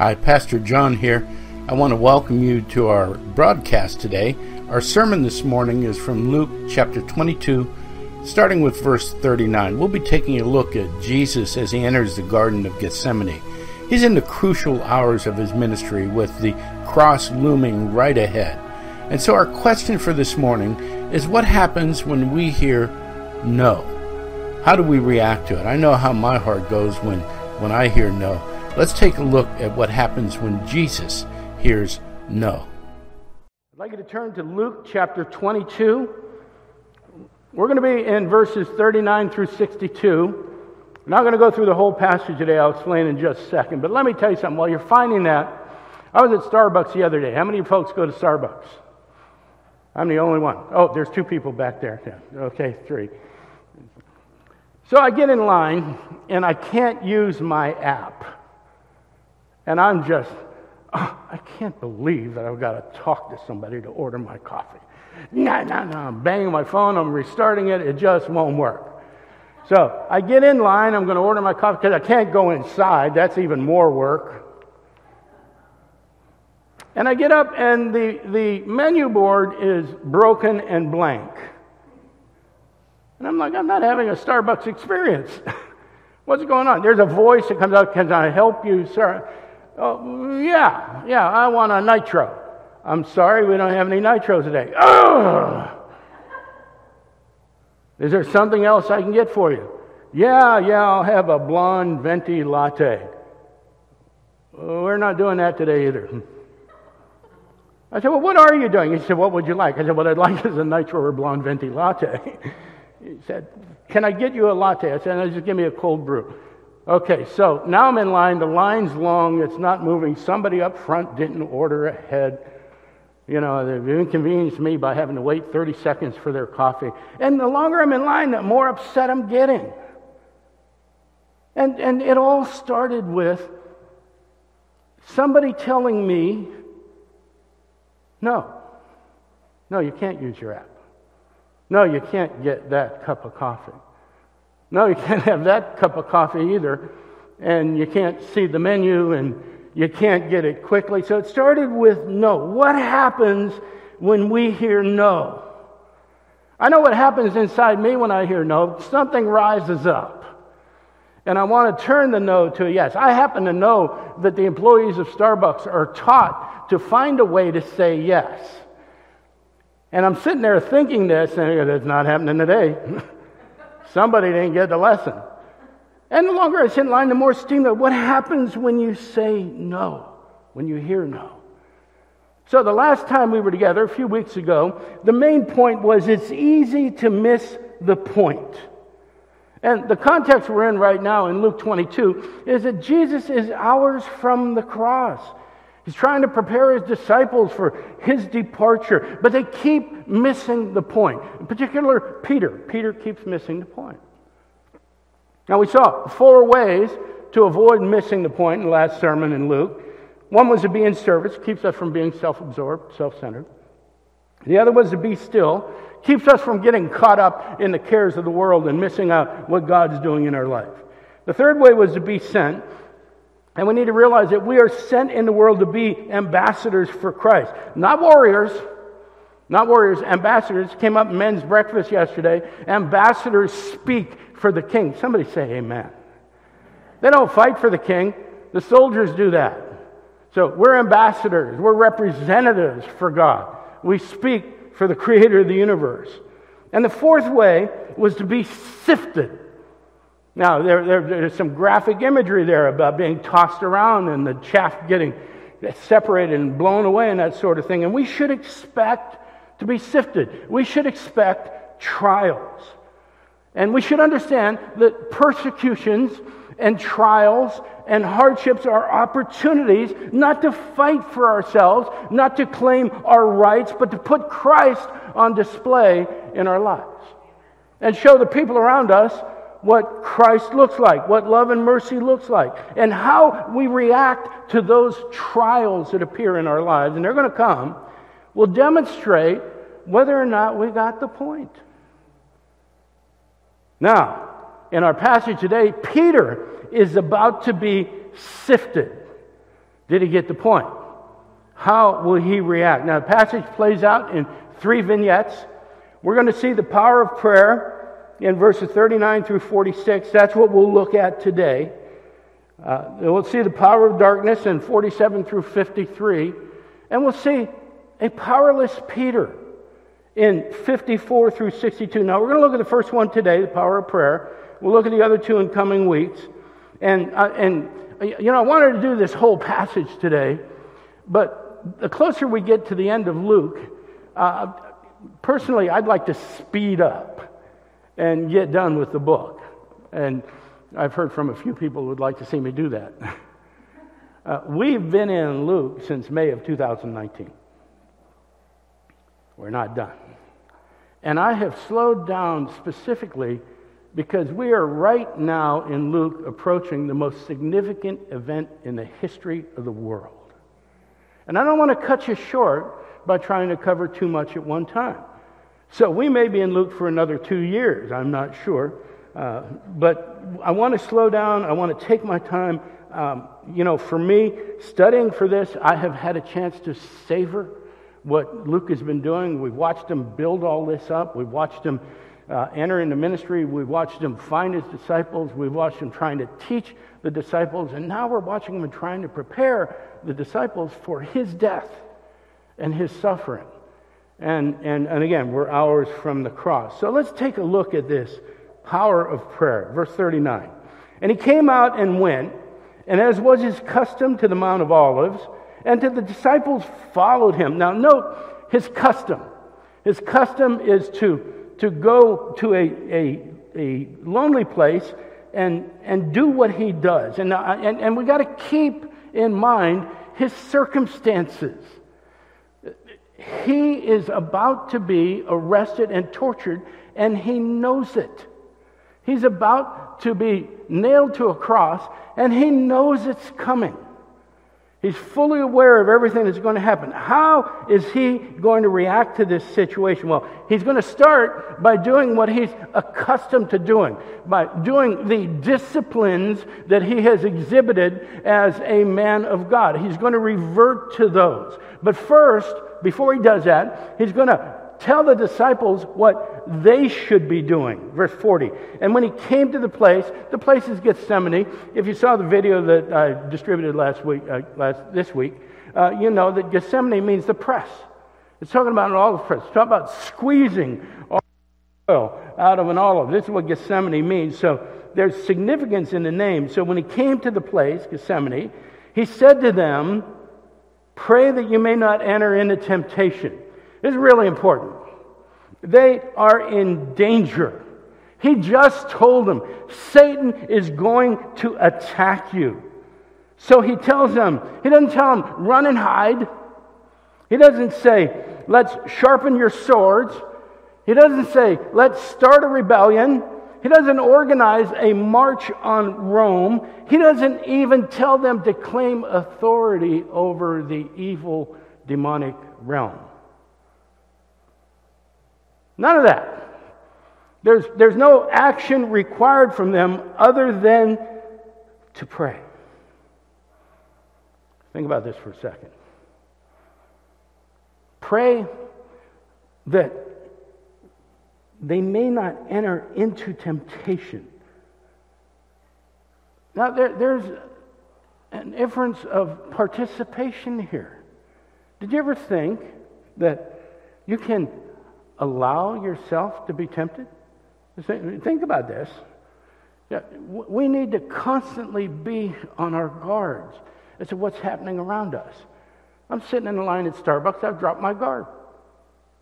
Hi, Pastor John here. I want to welcome you to our broadcast today. Our sermon this morning is from Luke chapter 22, starting with verse 39. We'll be taking a look at Jesus as he enters the Garden of Gethsemane. He's in the crucial hours of his ministry with the cross looming right ahead. And so, our question for this morning is what happens when we hear no? How do we react to it? I know how my heart goes when, when I hear no. Let's take a look at what happens when Jesus hears no. I'd like you to turn to Luke chapter 22. We're going to be in verses 39 through 62. I'm not going to go through the whole passage today. I'll explain in just a second. But let me tell you something. While you're finding that, I was at Starbucks the other day. How many folks go to Starbucks? I'm the only one. Oh, there's two people back there. Yeah. Okay, three. So I get in line and I can't use my app. And I'm just, oh, I can't believe that I've got to talk to somebody to order my coffee. No, no, no. I'm banging my phone, I'm restarting it, it just won't work. So I get in line, I'm going to order my coffee because I can't go inside. That's even more work. And I get up, and the, the menu board is broken and blank. And I'm like, I'm not having a Starbucks experience. What's going on? There's a voice that comes out, Can I help you, sir? Oh, yeah, yeah, I want a nitro. I'm sorry, we don't have any nitro today. Ugh! Is there something else I can get for you? Yeah, yeah, I'll have a blonde venti latte. we're not doing that today either. I said, Well, what are you doing? He said, What would you like? I said, What I'd like is a nitro or blonde venti latte. he said, Can I get you a latte? I said, no, Just give me a cold brew. Okay, so now I'm in line. The line's long. It's not moving. Somebody up front didn't order ahead. You know, they've inconvenienced me by having to wait 30 seconds for their coffee. And the longer I'm in line, the more upset I'm getting. And, and it all started with somebody telling me, no, no, you can't use your app. No, you can't get that cup of coffee. No, you can't have that cup of coffee either. And you can't see the menu and you can't get it quickly. So it started with no. What happens when we hear no? I know what happens inside me when I hear no. Something rises up. And I want to turn the no to a yes. I happen to know that the employees of Starbucks are taught to find a way to say yes. And I'm sitting there thinking this, and it's not happening today. Somebody didn't get the lesson. And the longer I sit in line, the more steam. What happens when you say no, when you hear no? So the last time we were together, a few weeks ago, the main point was it's easy to miss the point. And the context we're in right now in Luke 22 is that Jesus is hours from the cross. He's trying to prepare his disciples for his departure, but they keep missing the point. In particular, Peter. Peter keeps missing the point. Now, we saw four ways to avoid missing the point in the last sermon in Luke. One was to be in service, keeps us from being self absorbed, self centered. The other was to be still, keeps us from getting caught up in the cares of the world and missing out what God's doing in our life. The third way was to be sent, and we need to realize that we are sent in the world to be ambassadors for Christ, not warriors. Not warriors, ambassadors. Came up men's breakfast yesterday. Ambassadors speak for the king. Somebody say amen. They don't fight for the king, the soldiers do that. So we're ambassadors, we're representatives for God. We speak for the creator of the universe. And the fourth way was to be sifted. Now, there, there, there's some graphic imagery there about being tossed around and the chaff getting separated and blown away and that sort of thing. And we should expect to be sifted. We should expect trials. And we should understand that persecutions and trials and hardships are opportunities not to fight for ourselves, not to claim our rights, but to put Christ on display in our lives and show the people around us what Christ looks like, what love and mercy looks like, and how we react to those trials that appear in our lives, and they're going to come, will demonstrate whether or not we got the point. Now, in our passage today, Peter is about to be sifted. Did he get the point? How will he react? Now, the passage plays out in three vignettes. We're going to see the power of prayer in verses 39 through 46. That's what we'll look at today. Uh, we'll see the power of darkness in 47 through 53. And we'll see a powerless Peter in 54 through 62. Now, we're going to look at the first one today, the power of prayer. We'll look at the other two in coming weeks. And, uh, and you know, I wanted to do this whole passage today, but the closer we get to the end of Luke, uh, personally, I'd like to speed up and get done with the book. And I've heard from a few people who would like to see me do that. Uh, we've been in Luke since May of 2019. We're not done. And I have slowed down specifically because we are right now in Luke approaching the most significant event in the history of the world. And I don't want to cut you short by trying to cover too much at one time. So we may be in Luke for another two years, I'm not sure. Uh, but I want to slow down, I want to take my time. Um, you know, for me, studying for this, I have had a chance to savor what Luke has been doing. We've watched him build all this up, we've watched him uh, enter into ministry. We've watched him find his disciples. We've watched him trying to teach the disciples. And now we're watching him trying to prepare the disciples for his death and his suffering. And, and, and again, we're hours from the cross. So let's take a look at this power of prayer. Verse 39. And he came out and went, and as was his custom to the Mount of Olives, and to the disciples followed him. Now, note his custom. His custom is to to go to a, a, a lonely place and, and do what he does. And, uh, and, and we got to keep in mind his circumstances. He is about to be arrested and tortured, and he knows it. He's about to be nailed to a cross, and he knows it's coming. He's fully aware of everything that's going to happen. How is he going to react to this situation? Well, he's going to start by doing what he's accustomed to doing, by doing the disciplines that he has exhibited as a man of God. He's going to revert to those. But first, before he does that, he's going to tell the disciples what they should be doing. Verse 40. And when he came to the place, the place is Gethsemane. If you saw the video that I distributed last week, uh, last, this week, uh, you know that Gethsemane means the press. It's talking about an olive press. It's talking about squeezing oil out of an olive. This is what Gethsemane means. So there's significance in the name. So when he came to the place, Gethsemane, he said to them, Pray that you may not enter into temptation. This is really important. They are in danger. He just told them Satan is going to attack you. So he tells them, he doesn't tell them, run and hide. He doesn't say, let's sharpen your swords. He doesn't say, let's start a rebellion. He doesn't organize a march on Rome. He doesn't even tell them to claim authority over the evil demonic realm. None of that. There's, there's no action required from them other than to pray. Think about this for a second. Pray that they may not enter into temptation. Now, there, there's an inference of participation here. Did you ever think that you can allow yourself to be tempted? Think about this. We need to constantly be on our guards as to what's happening around us. I'm sitting in a line at Starbucks, I've dropped my guard.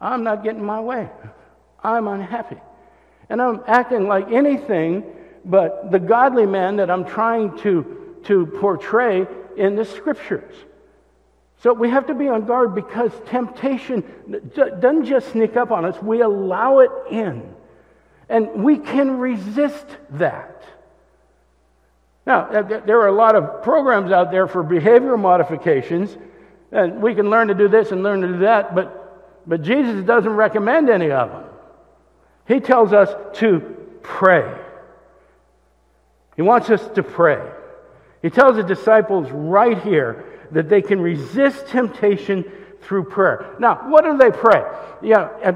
I'm not getting my way. I'm unhappy. And I'm acting like anything but the godly man that I'm trying to, to portray in the scriptures. So we have to be on guard because temptation doesn't just sneak up on us, we allow it in. And we can resist that. Now, there are a lot of programs out there for behavioral modifications, and we can learn to do this and learn to do that, but, but Jesus doesn't recommend any of them. He tells us to pray. He wants us to pray. He tells the disciples right here that they can resist temptation through prayer. Now, what do they pray? Yeah,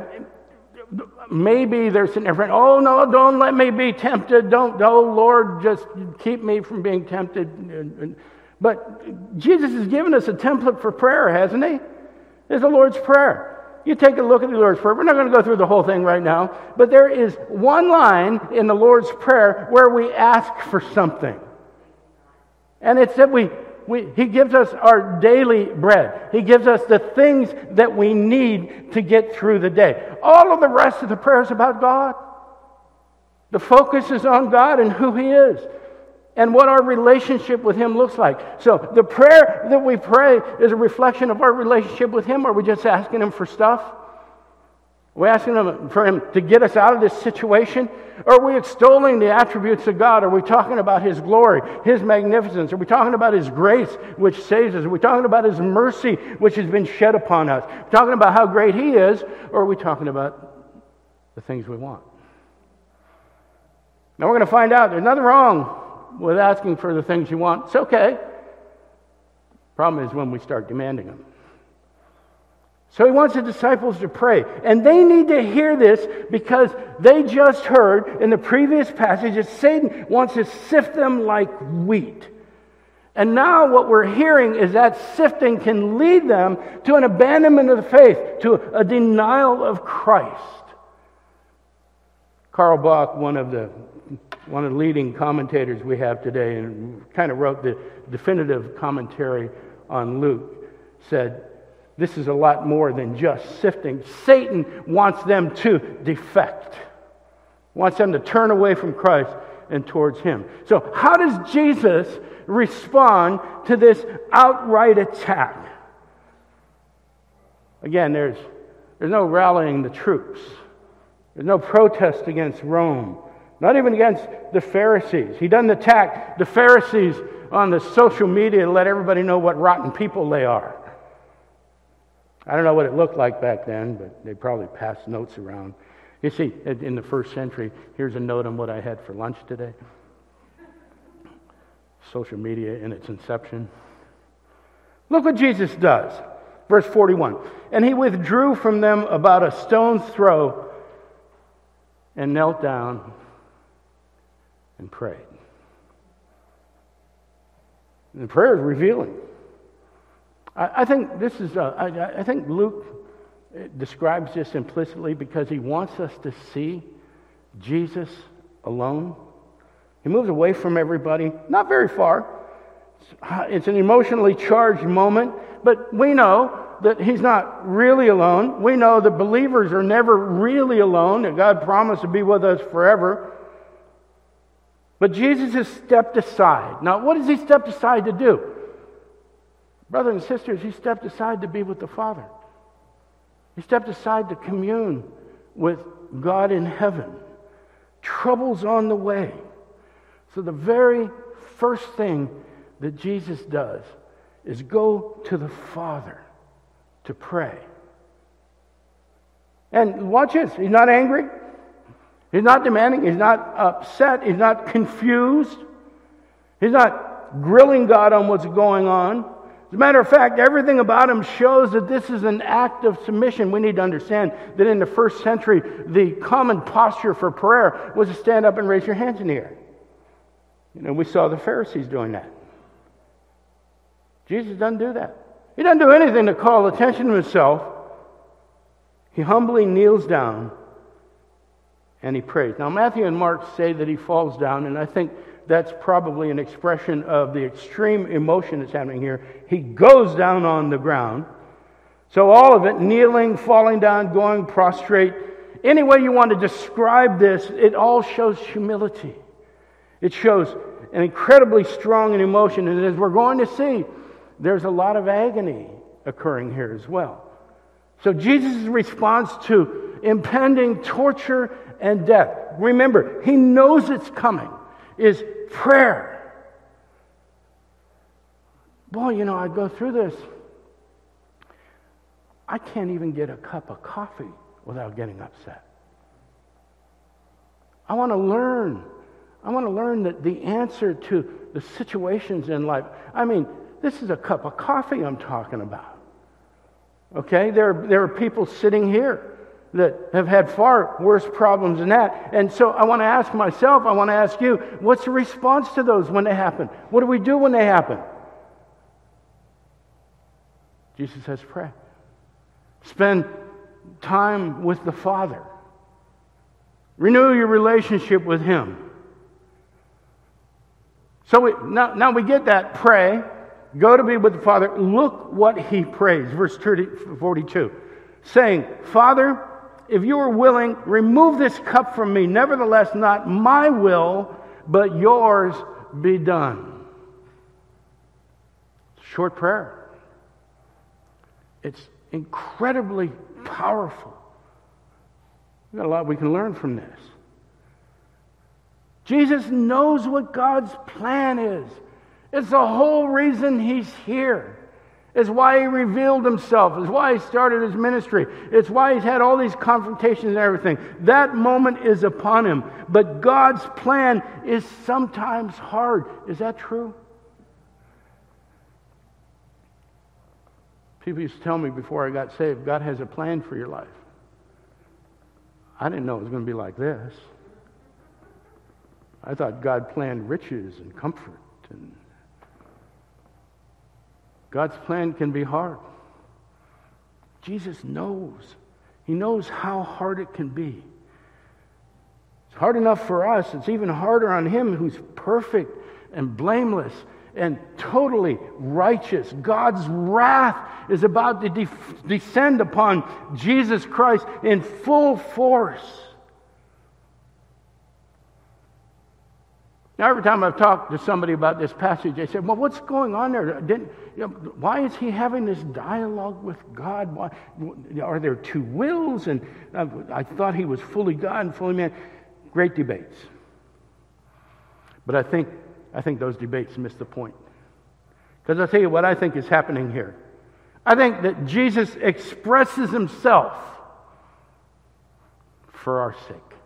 maybe there's an different, oh no, don't let me be tempted. Don't, oh Lord, just keep me from being tempted. But Jesus has given us a template for prayer, hasn't he? It's the Lord's Prayer. You take a look at the Lord's Prayer. We're not going to go through the whole thing right now, but there is one line in the Lord's Prayer where we ask for something. And it's that we, we, He gives us our daily bread. He gives us the things that we need to get through the day. All of the rest of the prayer is about God. The focus is on God and who He is and what our relationship with Him looks like. So the prayer that we pray is a reflection of our relationship with Him. Are we just asking Him for stuff? Are we asking Him for Him to get us out of this situation? Are we extolling the attributes of God? Are we talking about His glory, His magnificence? Are we talking about His grace, which saves us? Are we talking about His mercy, which has been shed upon us? Are we talking about how great He is? Or are we talking about the things we want? Now we're going to find out there's nothing wrong with asking for the things you want. It's okay. Problem is when we start demanding them. So he wants the disciples to pray. And they need to hear this because they just heard in the previous passage that Satan wants to sift them like wheat. And now what we're hearing is that sifting can lead them to an abandonment of the faith, to a denial of Christ. Karl Barth, one of the one of the leading commentators we have today, and kind of wrote the definitive commentary on Luke, said, This is a lot more than just sifting. Satan wants them to defect, wants them to turn away from Christ and towards Him. So, how does Jesus respond to this outright attack? Again, there's, there's no rallying the troops. There's no protest against Rome not even against the Pharisees. He doesn't attack the Pharisees on the social media to let everybody know what rotten people they are. I don't know what it looked like back then, but they probably passed notes around. You see, in the first century, here's a note on what I had for lunch today. Social media in its inception. Look what Jesus does. Verse 41. And he withdrew from them about a stone's throw and knelt down and prayed. And the prayer is revealing. I, I think this is, uh, I, I think Luke describes this implicitly because he wants us to see Jesus alone. He moves away from everybody, not very far. It's an emotionally charged moment, but we know that he's not really alone. We know that believers are never really alone, that God promised to be with us forever. But Jesus has stepped aside. Now, what has he stepped aside to do? Brothers and sisters, he stepped aside to be with the Father. He stepped aside to commune with God in heaven. Troubles on the way. So, the very first thing that Jesus does is go to the Father to pray. And watch this, he's not angry. He's not demanding, he's not upset, he's not confused, he's not grilling God on what's going on. As a matter of fact, everything about him shows that this is an act of submission. We need to understand that in the first century, the common posture for prayer was to stand up and raise your hands in the air. You know, we saw the Pharisees doing that. Jesus doesn't do that. He doesn't do anything to call attention to himself. He humbly kneels down and he prays. Now, Matthew and Mark say that he falls down, and I think that's probably an expression of the extreme emotion that's happening here. He goes down on the ground. So, all of it kneeling, falling down, going prostrate. Any way you want to describe this, it all shows humility. It shows an incredibly strong emotion. And as we're going to see, there's a lot of agony occurring here as well. So, Jesus' response to impending torture and death. Remember, he knows it's coming, is prayer. Boy, you know, I go through this. I can't even get a cup of coffee without getting upset. I want to learn. I want to learn that the answer to the situations in life. I mean, this is a cup of coffee I'm talking about. Okay? There, there are people sitting here that have had far worse problems than that. And so I want to ask myself, I want to ask you, what's the response to those when they happen? What do we do when they happen? Jesus says, pray. Spend time with the Father. Renew your relationship with Him. So we, now, now we get that pray, go to be with the Father. Look what He prays. Verse 30, 42 saying, Father, if you are willing, remove this cup from me. Nevertheless, not my will, but yours be done. Short prayer. It's incredibly powerful. We've got a lot we can learn from this. Jesus knows what God's plan is. It's the whole reason he's here. It's why he revealed himself. It's why he started his ministry. It's why he's had all these confrontations and everything. That moment is upon him. But God's plan is sometimes hard. Is that true? People used to tell me before I got saved God has a plan for your life. I didn't know it was going to be like this. I thought God planned riches and comfort and God's plan can be hard. Jesus knows. He knows how hard it can be. It's hard enough for us, it's even harder on Him who's perfect and blameless and totally righteous. God's wrath is about to de- descend upon Jesus Christ in full force. Now, every time I've talked to somebody about this passage, they said, Well, what's going on there? Didn't, you know, why is he having this dialogue with God? Why, are there two wills? And uh, I thought he was fully God and fully man. Great debates. But I think, I think those debates miss the point. Because I'll tell you what I think is happening here. I think that Jesus expresses himself for our sake.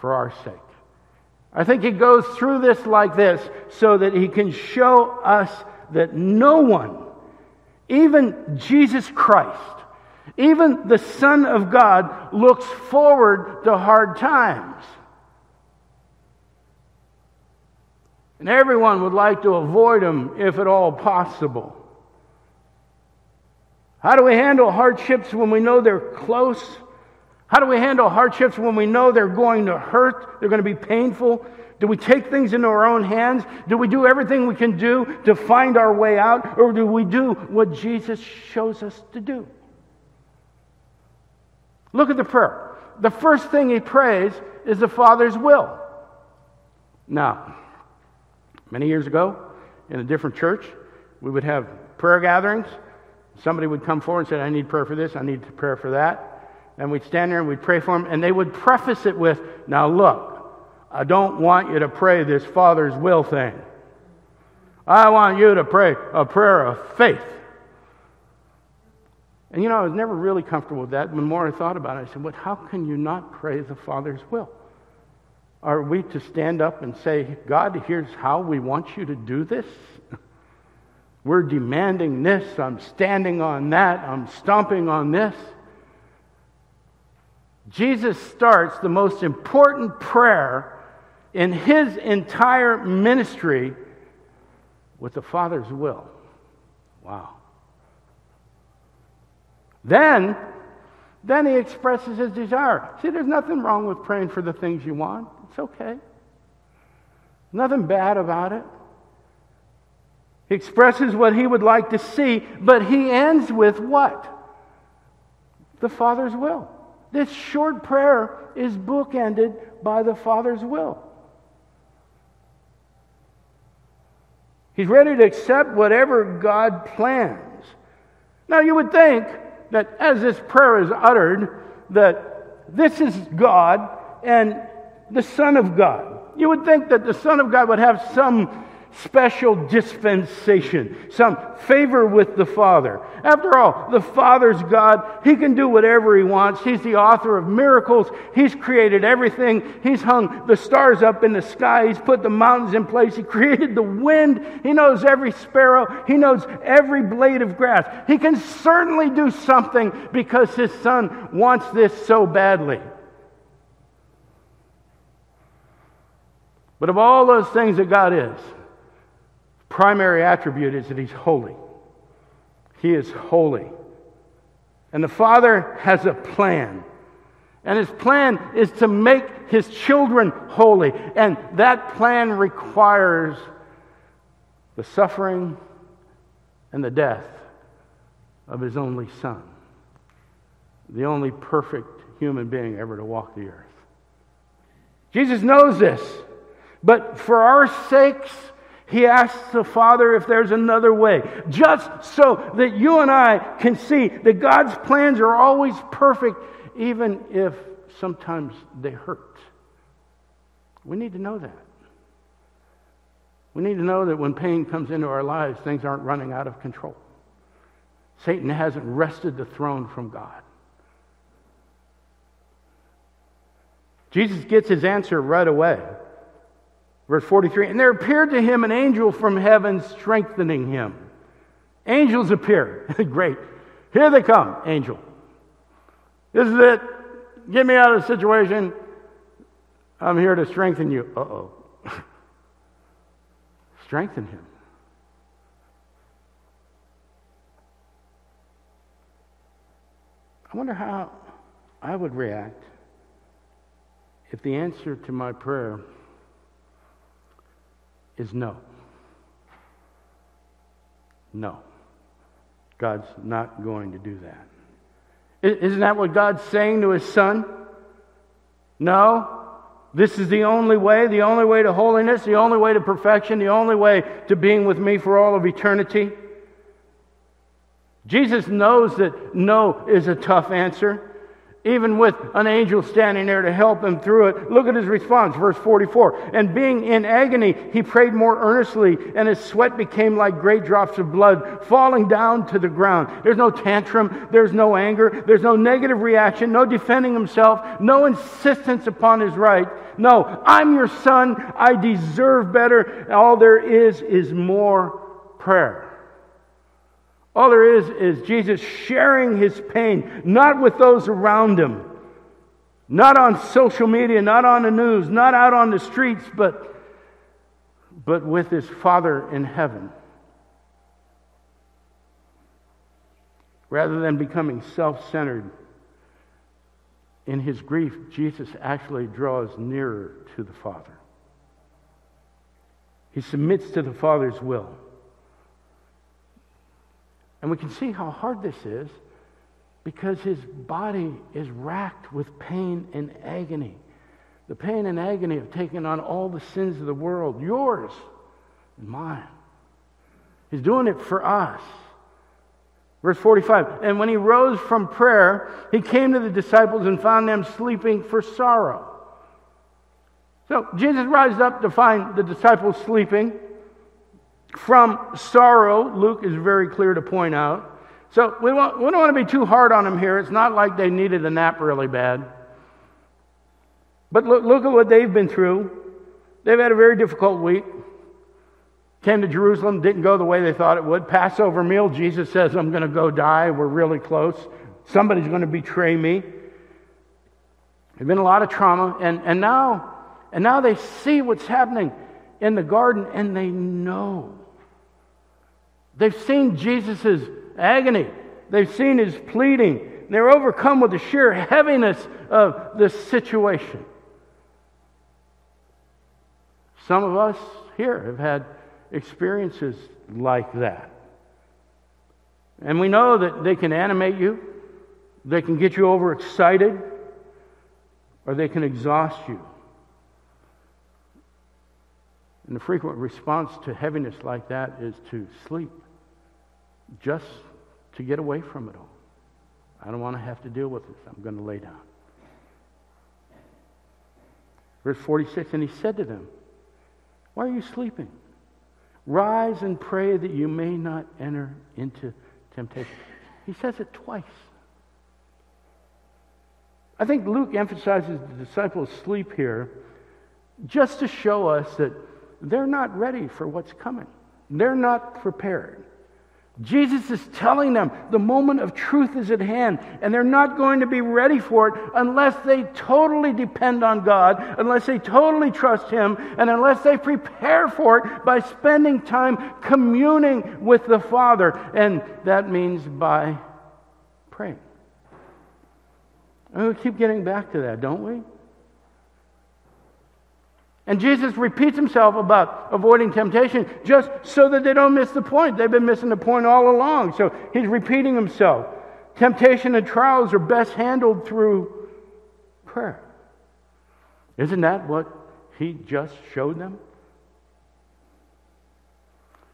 For our sake. I think he goes through this like this so that he can show us that no one, even Jesus Christ, even the Son of God, looks forward to hard times. And everyone would like to avoid them if at all possible. How do we handle hardships when we know they're close? How do we handle hardships when we know they're going to hurt, they're going to be painful? Do we take things into our own hands? Do we do everything we can do to find our way out? Or do we do what Jesus shows us to do? Look at the prayer. The first thing he prays is the Father's will. Now, many years ago, in a different church, we would have prayer gatherings. Somebody would come forward and say, I need prayer for this, I need prayer for that and we'd stand there and we'd pray for them, and they would preface it with, Now look, I don't want you to pray this Father's will thing. I want you to pray a prayer of faith. And you know, I was never really comfortable with that. The more I thought about it, I said, But how can you not pray the Father's will? Are we to stand up and say, God, here's how we want you to do this? We're demanding this. I'm standing on that. I'm stomping on this. Jesus starts the most important prayer in his entire ministry with the Father's will. Wow. Then, then he expresses his desire. See, there's nothing wrong with praying for the things you want. It's okay. Nothing bad about it. He expresses what he would like to see, but he ends with what? The Father's will. This short prayer is bookended by the Father's will. He's ready to accept whatever God plans. Now, you would think that as this prayer is uttered, that this is God and the Son of God. You would think that the Son of God would have some special dispensation, some favor with the Father. After all, the Father's God. He can do whatever He wants. He's the author of miracles. He's created everything. He's hung the stars up in the sky. He's put the mountains in place. He created the wind. He knows every sparrow. He knows every blade of grass. He can certainly do something because His Son wants this so badly. But of all those things that God is, primary attribute is that He's holy. He is holy. And the Father has a plan. And His plan is to make His children holy. And that plan requires the suffering and the death of His only Son, the only perfect human being ever to walk the earth. Jesus knows this. But for our sakes, he asks the Father if there's another way, just so that you and I can see that God's plans are always perfect, even if sometimes they hurt. We need to know that. We need to know that when pain comes into our lives, things aren't running out of control. Satan hasn't wrested the throne from God. Jesus gets his answer right away. Verse 43 And there appeared to him an angel from heaven strengthening him. Angels appear. Great. Here they come, angel. This is it. Get me out of the situation. I'm here to strengthen you. Uh oh. strengthen him. I wonder how I would react if the answer to my prayer is no. No. God's not going to do that. Isn't that what God's saying to his son? No. This is the only way, the only way to holiness, the only way to perfection, the only way to being with me for all of eternity. Jesus knows that no is a tough answer even with an angel standing there to help him through it. Look at his response, verse 44. And being in agony, he prayed more earnestly, and his sweat became like great drops of blood falling down to the ground. There's no tantrum, there's no anger, there's no negative reaction, no defending himself, no insistence upon his right. No, I'm your son, I deserve better. All there is is more prayer. All there is is Jesus sharing his pain, not with those around him, not on social media, not on the news, not out on the streets, but, but with his Father in heaven. Rather than becoming self centered in his grief, Jesus actually draws nearer to the Father. He submits to the Father's will. And we can see how hard this is because his body is racked with pain and agony. The pain and agony of taking on all the sins of the world, yours and mine. He's doing it for us. Verse 45 And when he rose from prayer, he came to the disciples and found them sleeping for sorrow. So Jesus rises up to find the disciples sleeping from sorrow, Luke is very clear to point out. So we, want, we don't want to be too hard on them here. It's not like they needed a nap really bad. But look, look at what they've been through. They've had a very difficult week. Came to Jerusalem, didn't go the way they thought it would. Passover meal, Jesus says, I'm going to go die. We're really close. Somebody's going to betray me. There's been a lot of trauma. And, and, now, and now they see what's happening in the garden and they know. They've seen Jesus' agony, they've seen his pleading. They're overcome with the sheer heaviness of the situation. Some of us here have had experiences like that. And we know that they can animate you, they can get you overexcited, or they can exhaust you. And the frequent response to heaviness like that is to sleep, just to get away from it all. I don't want to have to deal with this. I'm going to lay down. Verse 46 And he said to them, Why are you sleeping? Rise and pray that you may not enter into temptation. He says it twice. I think Luke emphasizes the disciples' sleep here just to show us that they're not ready for what's coming. They're not prepared. Jesus is telling them the moment of truth is at hand, and they're not going to be ready for it unless they totally depend on God, unless they totally trust Him, and unless they prepare for it by spending time communing with the Father. And that means by praying. And we keep getting back to that, don't we? And Jesus repeats himself about avoiding temptation just so that they don't miss the point. They've been missing the point all along. So he's repeating himself. Temptation and trials are best handled through prayer. Isn't that what he just showed them?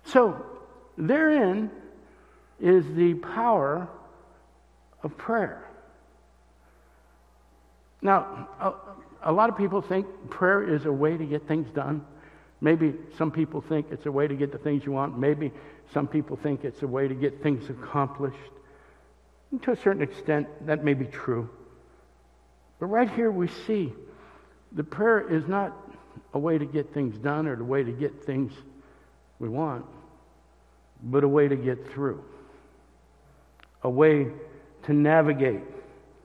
So, therein is the power of prayer. Now, uh, a lot of people think prayer is a way to get things done. Maybe some people think it's a way to get the things you want. Maybe some people think it's a way to get things accomplished. And to a certain extent, that may be true. But right here we see the prayer is not a way to get things done or the way to get things we want, but a way to get through, a way to navigate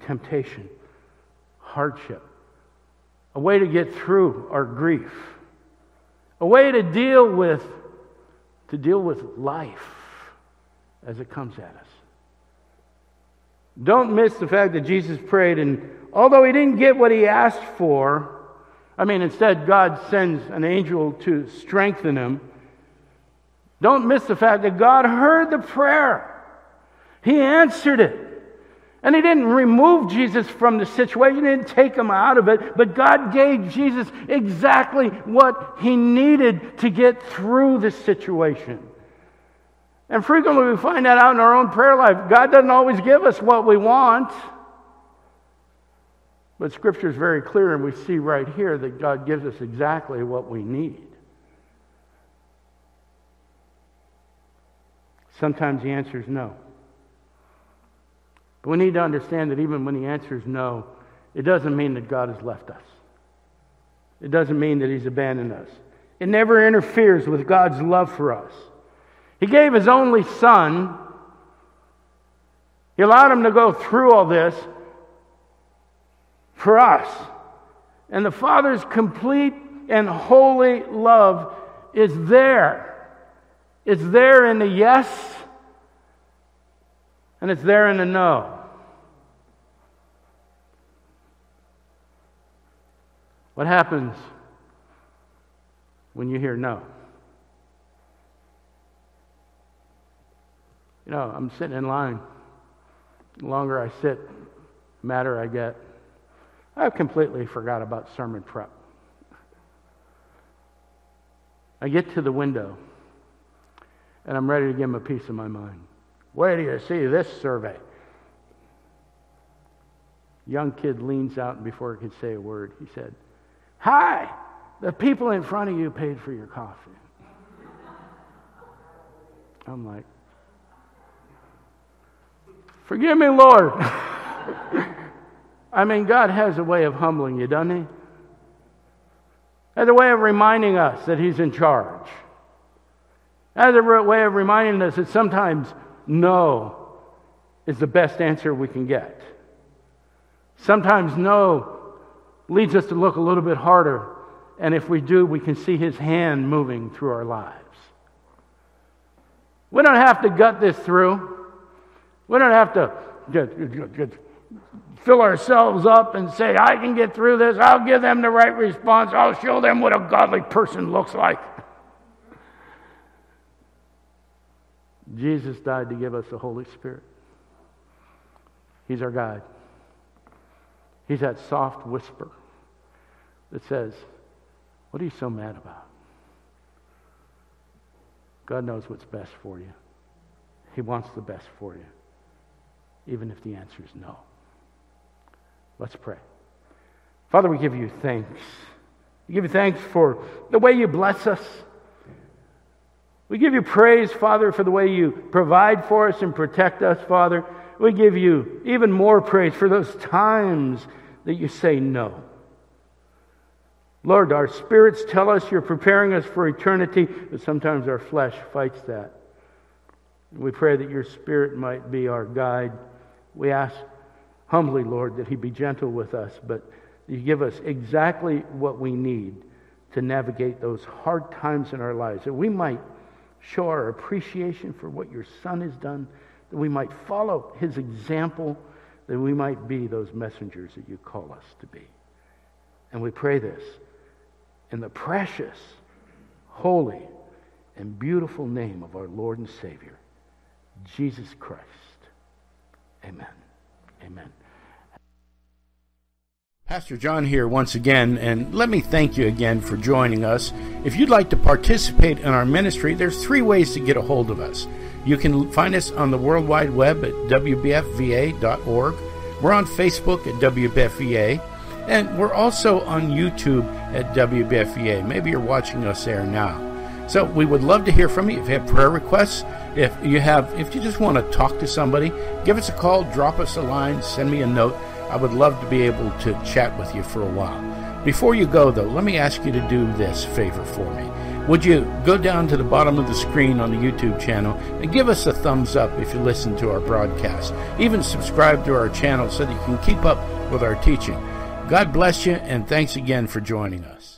temptation, hardship, a way to get through our grief, a way to deal with to deal with life as it comes at us. Don't miss the fact that Jesus prayed, and although he didn't get what he asked for, I mean, instead, God sends an angel to strengthen him. Don't miss the fact that God heard the prayer, He answered it. And he didn't remove Jesus from the situation, he didn't take him out of it, but God gave Jesus exactly what he needed to get through the situation. And frequently we find that out in our own prayer life. God doesn't always give us what we want. But Scripture is very clear, and we see right here that God gives us exactly what we need. Sometimes the answer is no. But we need to understand that even when the answer is no, it doesn't mean that God has left us. It doesn't mean that He's abandoned us. It never interferes with God's love for us. He gave His only Son. He allowed Him to go through all this for us. And the Father's complete and holy love is there. It's there in the yes and it's there in the no. What happens when you hear no? You know, I'm sitting in line. The longer I sit, the madder I get. I've completely forgot about sermon prep. I get to the window and I'm ready to give him a piece of my mind. Where do you see this survey? Young kid leans out and before he could say a word, he said, Hi, the people in front of you paid for your coffee. I'm like, Forgive me, Lord. I mean, God has a way of humbling you, doesn't He? Has a way of reminding us that He's in charge. Has a way of reminding us that sometimes no is the best answer we can get. Sometimes no leads us to look a little bit harder, and if we do, we can see his hand moving through our lives. We don't have to gut this through. We don't have to just, just, just fill ourselves up and say, I can get through this. I'll give them the right response. I'll show them what a godly person looks like. Jesus died to give us the Holy Spirit. He's our guide. He's that soft whisper that says, What are you so mad about? God knows what's best for you. He wants the best for you, even if the answer is no. Let's pray. Father, we give you thanks. We give you thanks for the way you bless us We give you praise, Father, for the way you provide for us and protect us, Father. We give you even more praise for those times that you say no. Lord, our spirits tell us you're preparing us for eternity, but sometimes our flesh fights that. We pray that your spirit might be our guide. We ask humbly, Lord, that he be gentle with us, but you give us exactly what we need to navigate those hard times in our lives, that we might show our appreciation for what your Son has done, that we might follow his example, that we might be those messengers that you call us to be. And we pray this in the precious, holy, and beautiful name of our Lord and Savior, Jesus Christ. Amen. Amen. Pastor John here once again, and let me thank you again for joining us. If you'd like to participate in our ministry, there's three ways to get a hold of us. You can find us on the World Wide Web at WBFVA.org. We're on Facebook at WBFVA, and we're also on YouTube at WBFVA. Maybe you're watching us there now. So we would love to hear from you. If you have prayer requests, if you have, if you just want to talk to somebody, give us a call, drop us a line, send me a note. I would love to be able to chat with you for a while. Before you go, though, let me ask you to do this favor for me. Would you go down to the bottom of the screen on the YouTube channel and give us a thumbs up if you listen to our broadcast? Even subscribe to our channel so that you can keep up with our teaching. God bless you, and thanks again for joining us.